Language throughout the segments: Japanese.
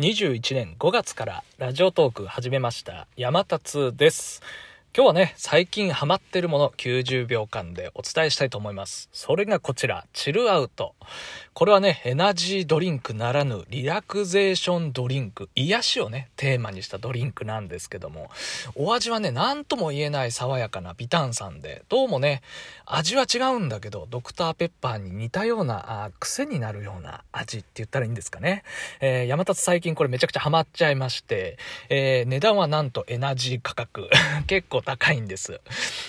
2021年5月からラジオトーク始めました山達です。今日はね、最近ハマってるもの90秒間でお伝えしたいと思います。それがこちら、チルアウト。これはね、エナジードリンクならぬリラクゼーションドリンク、癒しをね、テーマにしたドリンクなんですけども、お味はね、なんとも言えない爽やかな微炭酸で、どうもね、味は違うんだけど、ドクターペッパーに似たような、あ癖になるような味って言ったらいいんですかね。えー、山達最近これめちゃくちゃハマっちゃいまして、えー、値段はなんとエナジー価格。結構高いんです。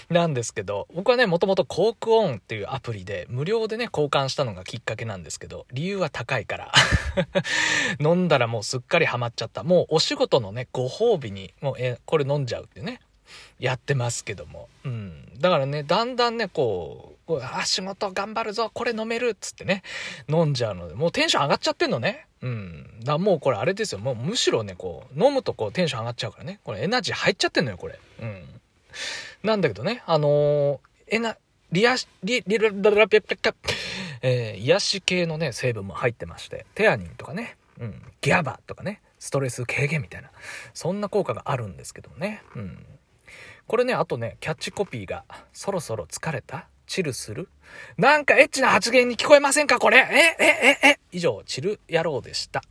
なんですけど、僕はね、もともとコークオンっていうアプリで無料でね、交換したのがきっかけなんですですけど、理由は高いから。飲んだらもうすっかりハマっちゃった。もうお仕事のね、ご褒美に、もう、えこれ飲んじゃうってね。やってますけども。うん。だからね、だんだんね、こう、こうあ、仕事頑張るぞ、これ飲めるっつってね、飲んじゃうので、もうテンション上がっちゃってんのね。うん。だもうこれあれですよ。もうむしろね、こう、飲むとこうテンション上がっちゃうからね。これエナジー入っちゃってんのよ、これ。うん。なんだけどね、あのーエナ、リアシ、リ、リラララピャピャピャえー癒し系のね、成分も入ってまして、テアニンとかね、うん、ギャバとかね、ストレス軽減みたいな、そんな効果があるんですけどね。うん。これね、あとね、キャッチコピーが、そろそろ疲れたチルするなんかエッチな発言に聞こえませんかこれえ、え、え、え、以上、チル野郎でした。